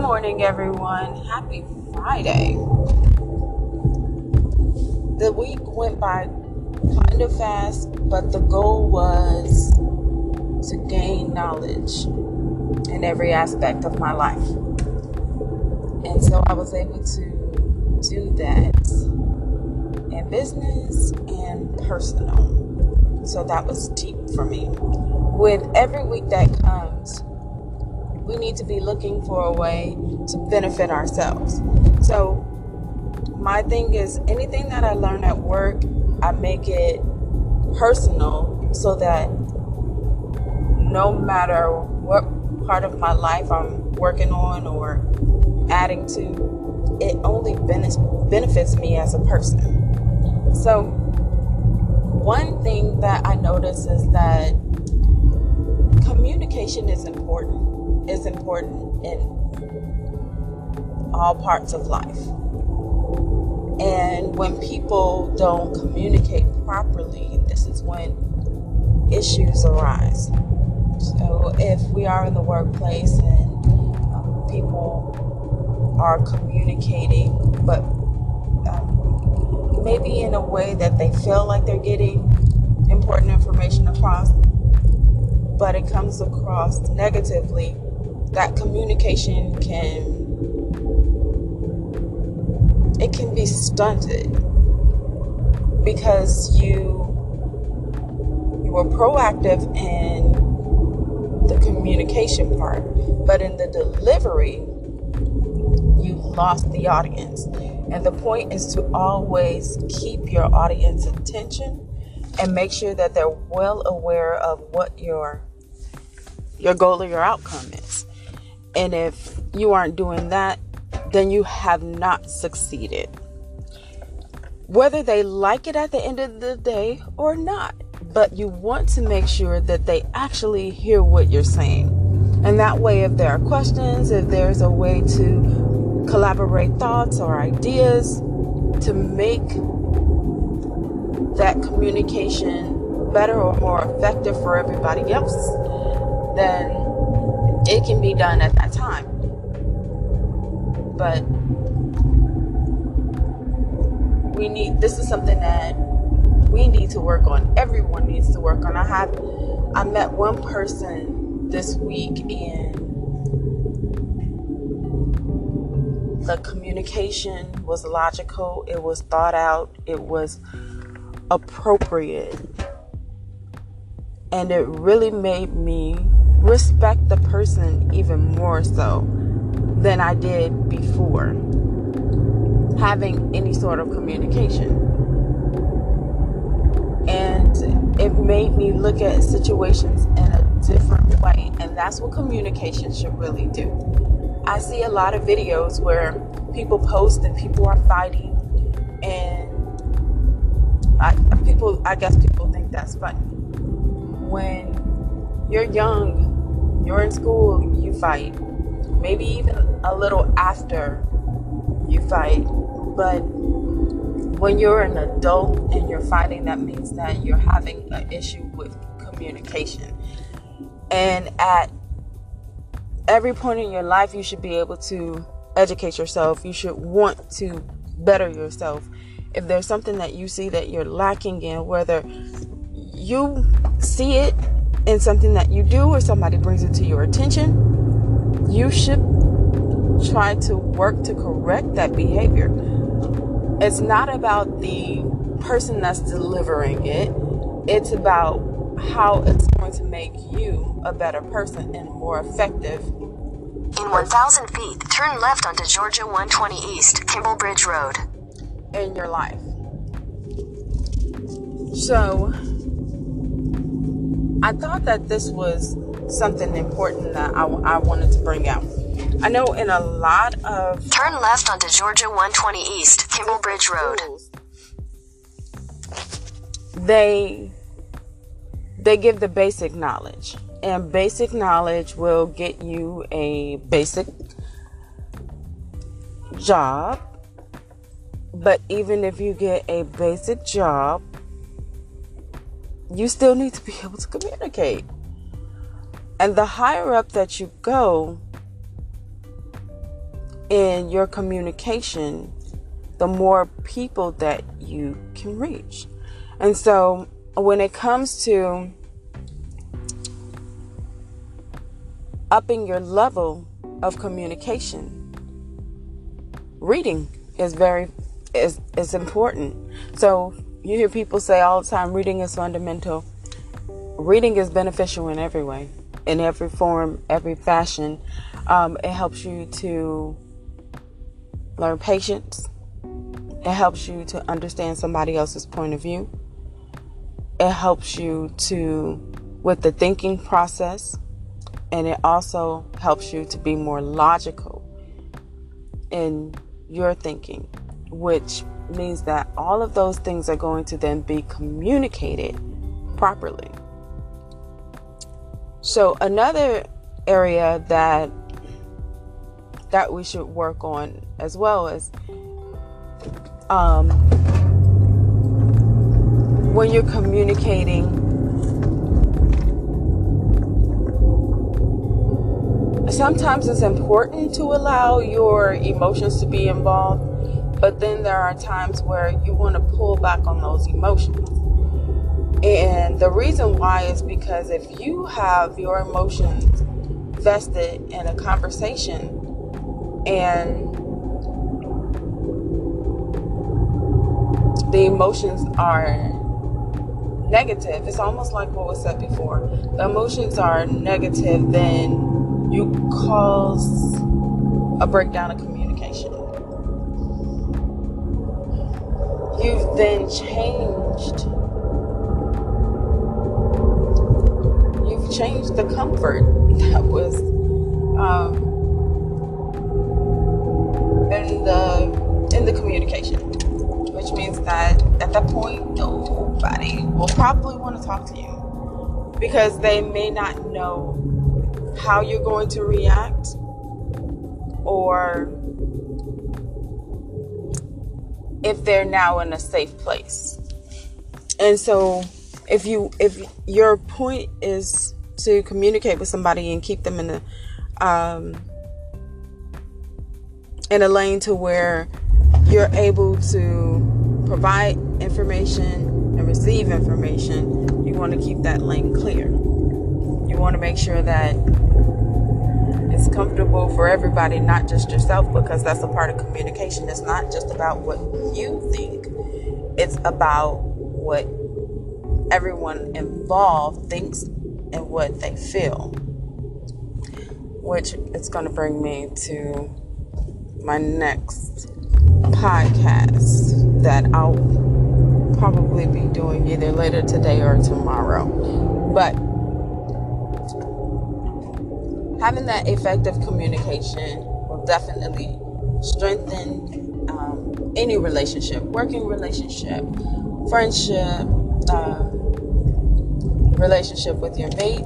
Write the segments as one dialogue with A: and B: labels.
A: morning, everyone. Happy Friday. The week went by kind of fast, but the goal was to gain knowledge in every aspect of my life. And so I was able to do that in business and personal. So that was deep for me. With every week that comes, we need to be looking for a way to benefit ourselves. So, my thing is anything that I learn at work, I make it personal so that no matter what part of my life I'm working on or adding to, it only benefits me as a person. So, one thing that I notice is that communication is important is important in all parts of life. And when people don't communicate properly, this is when issues arise. So if we are in the workplace and um, people are communicating, but um, maybe in a way that they feel like they're getting important information across, but it comes across negatively, that communication can it can be stunted because you you were proactive in the communication part but in the delivery you lost the audience. And the point is to always keep your audience attention and make sure that they're well aware of what your your goal or your outcome is and if you aren't doing that, then you have not succeeded. Whether they like it at the end of the day or not, but you want to make sure that they actually hear what you're saying. And that way, if there are questions, if there's a way to collaborate thoughts or ideas to make that communication better or more effective for everybody else, then it can be done at that time. But we need this is something that we need to work on. Everyone needs to work on. I have I met one person this week and the communication was logical, it was thought out, it was appropriate. And it really made me respect the person even more so than I did before having any sort of communication. And it made me look at situations in a different way. And that's what communication should really do. I see a lot of videos where people post and people are fighting, and I, people, I guess people think that's funny. When you're young you're in school, you fight. Maybe even a little after you fight. But when you're an adult and you're fighting, that means that you're having an issue with communication. And at every point in your life, you should be able to educate yourself. You should want to better yourself. If there's something that you see that you're lacking in, whether you see it in something that you do or somebody brings it to your attention, you should try to work to correct that behavior. It's not about the person that's delivering it, it's about how it's going to make you a better person and more effective.
B: In 1,000 feet, turn left onto Georgia 120 East, Kimball Bridge Road.
A: In your life. So, I thought that this was something important that I, I wanted to bring out. I know in a lot of
B: turn left onto Georgia 120 East, Kimball Bridge Road.
A: They they give the basic knowledge, and basic knowledge will get you a basic job. But even if you get a basic job, you still need to be able to communicate. And the higher up that you go, in your communication, the more people that you can reach. And so when it comes to upping your level of communication, reading is very is is important. So you hear people say all the time reading is fundamental. Reading is beneficial in every way, in every form, every fashion. Um, it helps you to learn patience. It helps you to understand somebody else's point of view. It helps you to with the thinking process and it also helps you to be more logical in your thinking, which means that all of those things are going to then be communicated properly. So another area that that we should work on as well is um, when you're communicating sometimes it's important to allow your emotions to be involved, but then there are times where you want to pull back on those emotions. And the reason why is because if you have your emotions vested in a conversation and the emotions are negative, it's almost like what was said before. The emotions are negative, then you cause a breakdown of communication. You've then changed. You've changed the comfort that was um, in the in the communication, which means that at that point, nobody will probably want to talk to you because they may not know how you're going to react or if they're now in a safe place. And so if you if your point is to communicate with somebody and keep them in a um, in a lane to where you're able to provide information and receive information, you want to keep that lane clear. You want to make sure that comfortable for everybody, not just yourself, because that's a part of communication. It's not just about what you think, it's about what everyone involved thinks and what they feel. Which is going to bring me to my next podcast that I'll probably be doing either later today or tomorrow. But having that effective communication will definitely strengthen um, any relationship, working relationship, friendship, uh, relationship with your mate.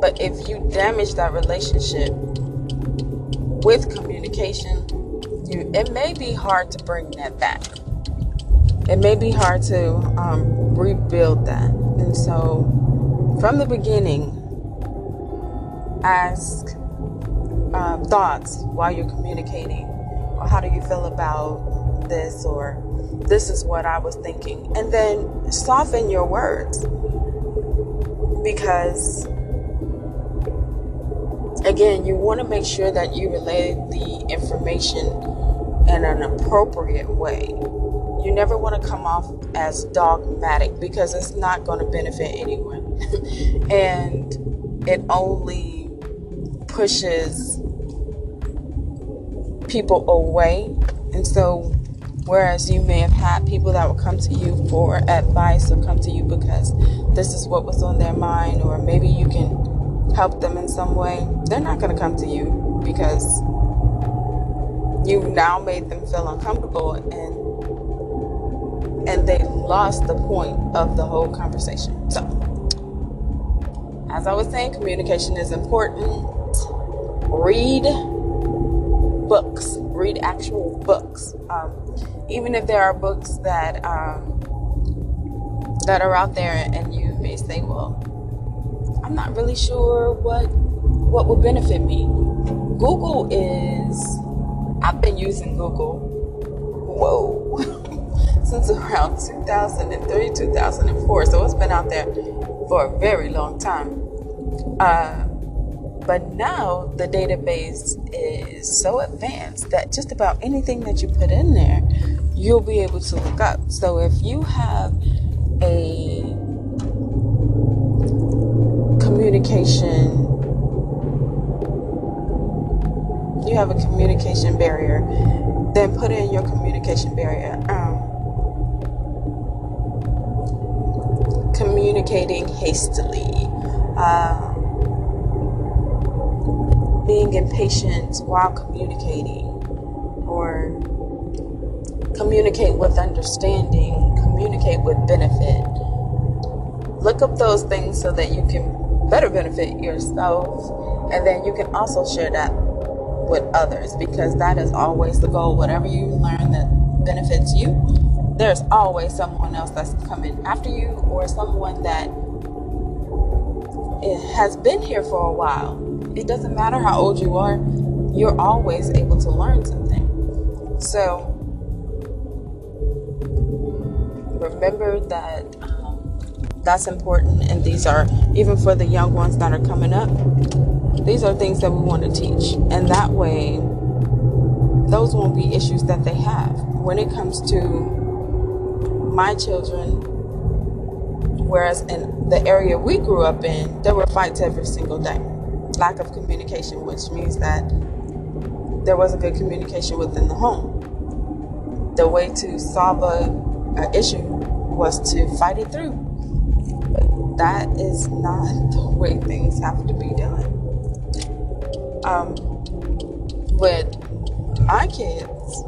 A: But if you damage that relationship with communication, you, it may be hard to bring that back. It may be hard to um, rebuild that. And so, from the beginning, ask um, thoughts while you're communicating, or how do you feel about this, or this is what I was thinking, and then soften your words because again, you want to make sure that you relay the information in an appropriate way. You never want to come off as dogmatic because it's not going to benefit anyone. and it only pushes people away. And so, whereas you may have had people that will come to you for advice or come to you because this is what was on their mind, or maybe you can help them in some way, they're not going to come to you because you've now made them feel uncomfortable and and they lost the point of the whole conversation. So, as I was saying, communication is important read books, read actual books. Um, even if there are books that um, that are out there, and you may say, "Well, I'm not really sure what what would benefit me." Google is I've been using Google, whoa, since around 2003, 2004. So it's been out there for a very long time. Uh, but now the database is so advanced that just about anything that you put in there, you'll be able to look up. So if you have a communication you have a communication barrier then put in your communication barrier um, communicating hastily uh, being impatient while communicating or communicate with understanding communicate with benefit. Look up those things so that you can better benefit yourself and then you can also share that with others because that is always the goal. Whatever you learn that benefits you there's always someone else that's coming after you or someone that has been here for a while it doesn't matter how old you are you're always able to learn something so remember that um, that's important. And these are, even for the young ones that are coming up, these are things that we want to teach. And that way, those won't be issues that they have. When it comes to my children, whereas in the area we grew up in, there were fights every single day. Lack of communication, which means that there wasn't good communication within the home. The way to solve a, a issue was to fight it through that is not the way things have to be done. Um, with our kids,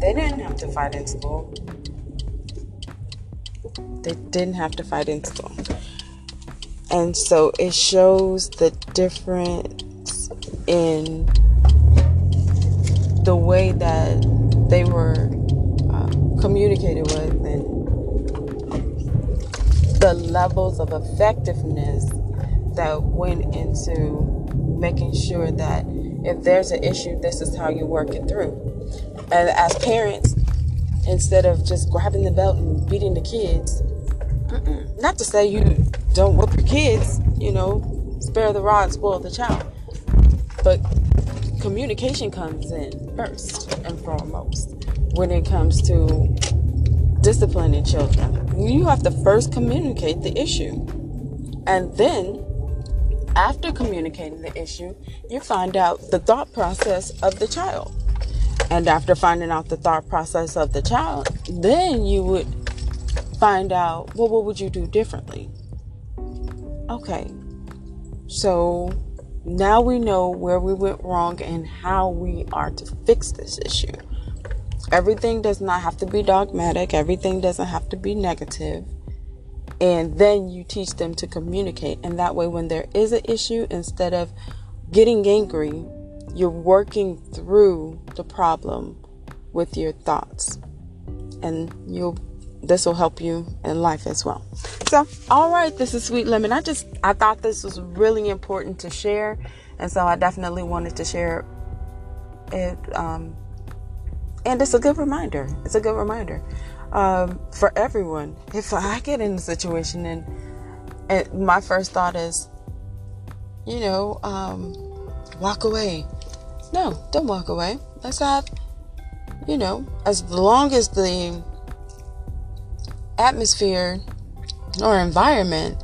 A: they didn't have to fight in school. They didn't have to fight in school. And so it shows the difference in the way that they were uh, communicated with and the levels of effectiveness that went into making sure that if there's an issue, this is how you work it through. And as parents, instead of just grabbing the belt and beating the kids, not to say you don't whip your kids, you know, spare the rod, spoil the child. But communication comes in first and foremost when it comes to disciplining children you have to first communicate the issue. And then, after communicating the issue, you find out the thought process of the child. And after finding out the thought process of the child, then you would find out, well, what would you do differently? Okay, so now we know where we went wrong and how we are to fix this issue. Everything does not have to be dogmatic, everything doesn't have to be negative. And then you teach them to communicate. And that way, when there is an issue, instead of getting angry, you're working through the problem with your thoughts. And you'll this will help you in life as well. So, all right, this is Sweet Lemon. I just I thought this was really important to share, and so I definitely wanted to share it um, and it's a good reminder. It's a good reminder um, for everyone. If I get in a situation and, and my first thought is, you know, um, walk away. No, don't walk away. Let's have, you know, as long as the atmosphere or environment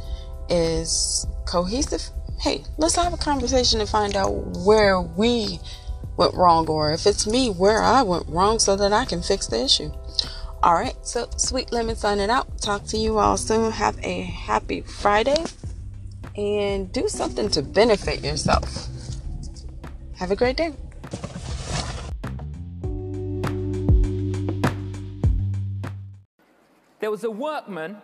A: is cohesive, hey, let's have a conversation and find out where we went wrong, or if it's me, where I went wrong, so that I can fix the issue. All right, so Sweet Lemon signing out. Talk to you all soon. Have a happy Friday and do something to benefit yourself. Have a great day.
C: There was a workman,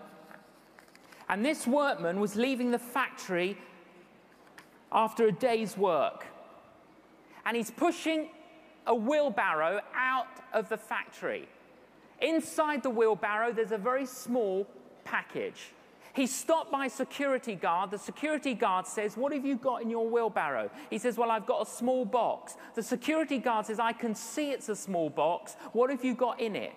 C: and this workman was leaving the factory after a day's work and he's pushing a wheelbarrow out of the factory. Inside the wheelbarrow, there's a very small package. He's stopped by a security guard. The security guard says, What have you got in your wheelbarrow? He says, Well, I've got a small box. The security guard says, I can see it's a small box. What have you got in it?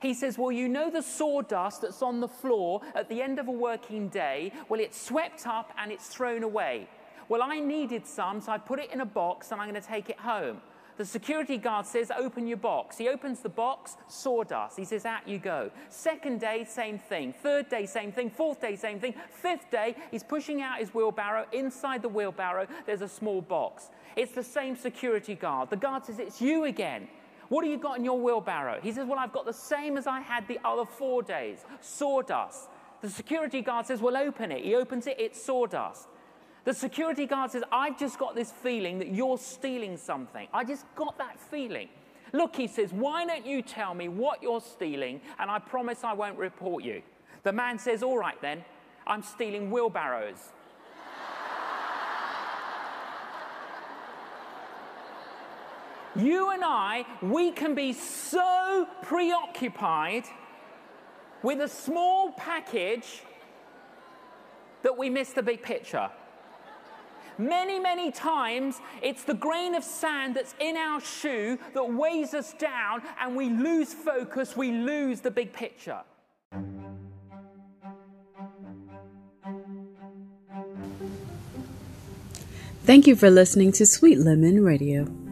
C: He says, Well, you know the sawdust that's on the floor at the end of a working day? Well, it's swept up and it's thrown away. Well, I needed some, so I put it in a box and I'm going to take it home. The security guard says, Open your box. He opens the box, sawdust. He says, Out you go. Second day, same thing. Third day, same thing. Fourth day, same thing. Fifth day, he's pushing out his wheelbarrow. Inside the wheelbarrow, there's a small box. It's the same security guard. The guard says, It's you again. What have you got in your wheelbarrow? He says, Well, I've got the same as I had the other four days sawdust. The security guard says, Well, open it. He opens it, it's sawdust. The security guard says, I've just got this feeling that you're stealing something. I just got that feeling. Look, he says, why don't you tell me what you're stealing and I promise I won't report you? The man says, all right then, I'm stealing wheelbarrows. You and I, we can be so preoccupied with a small package that we miss the big picture. Many, many times, it's the grain of sand that's in our shoe that weighs us down, and we lose focus, we lose the big picture.
D: Thank you for listening to Sweet Lemon Radio.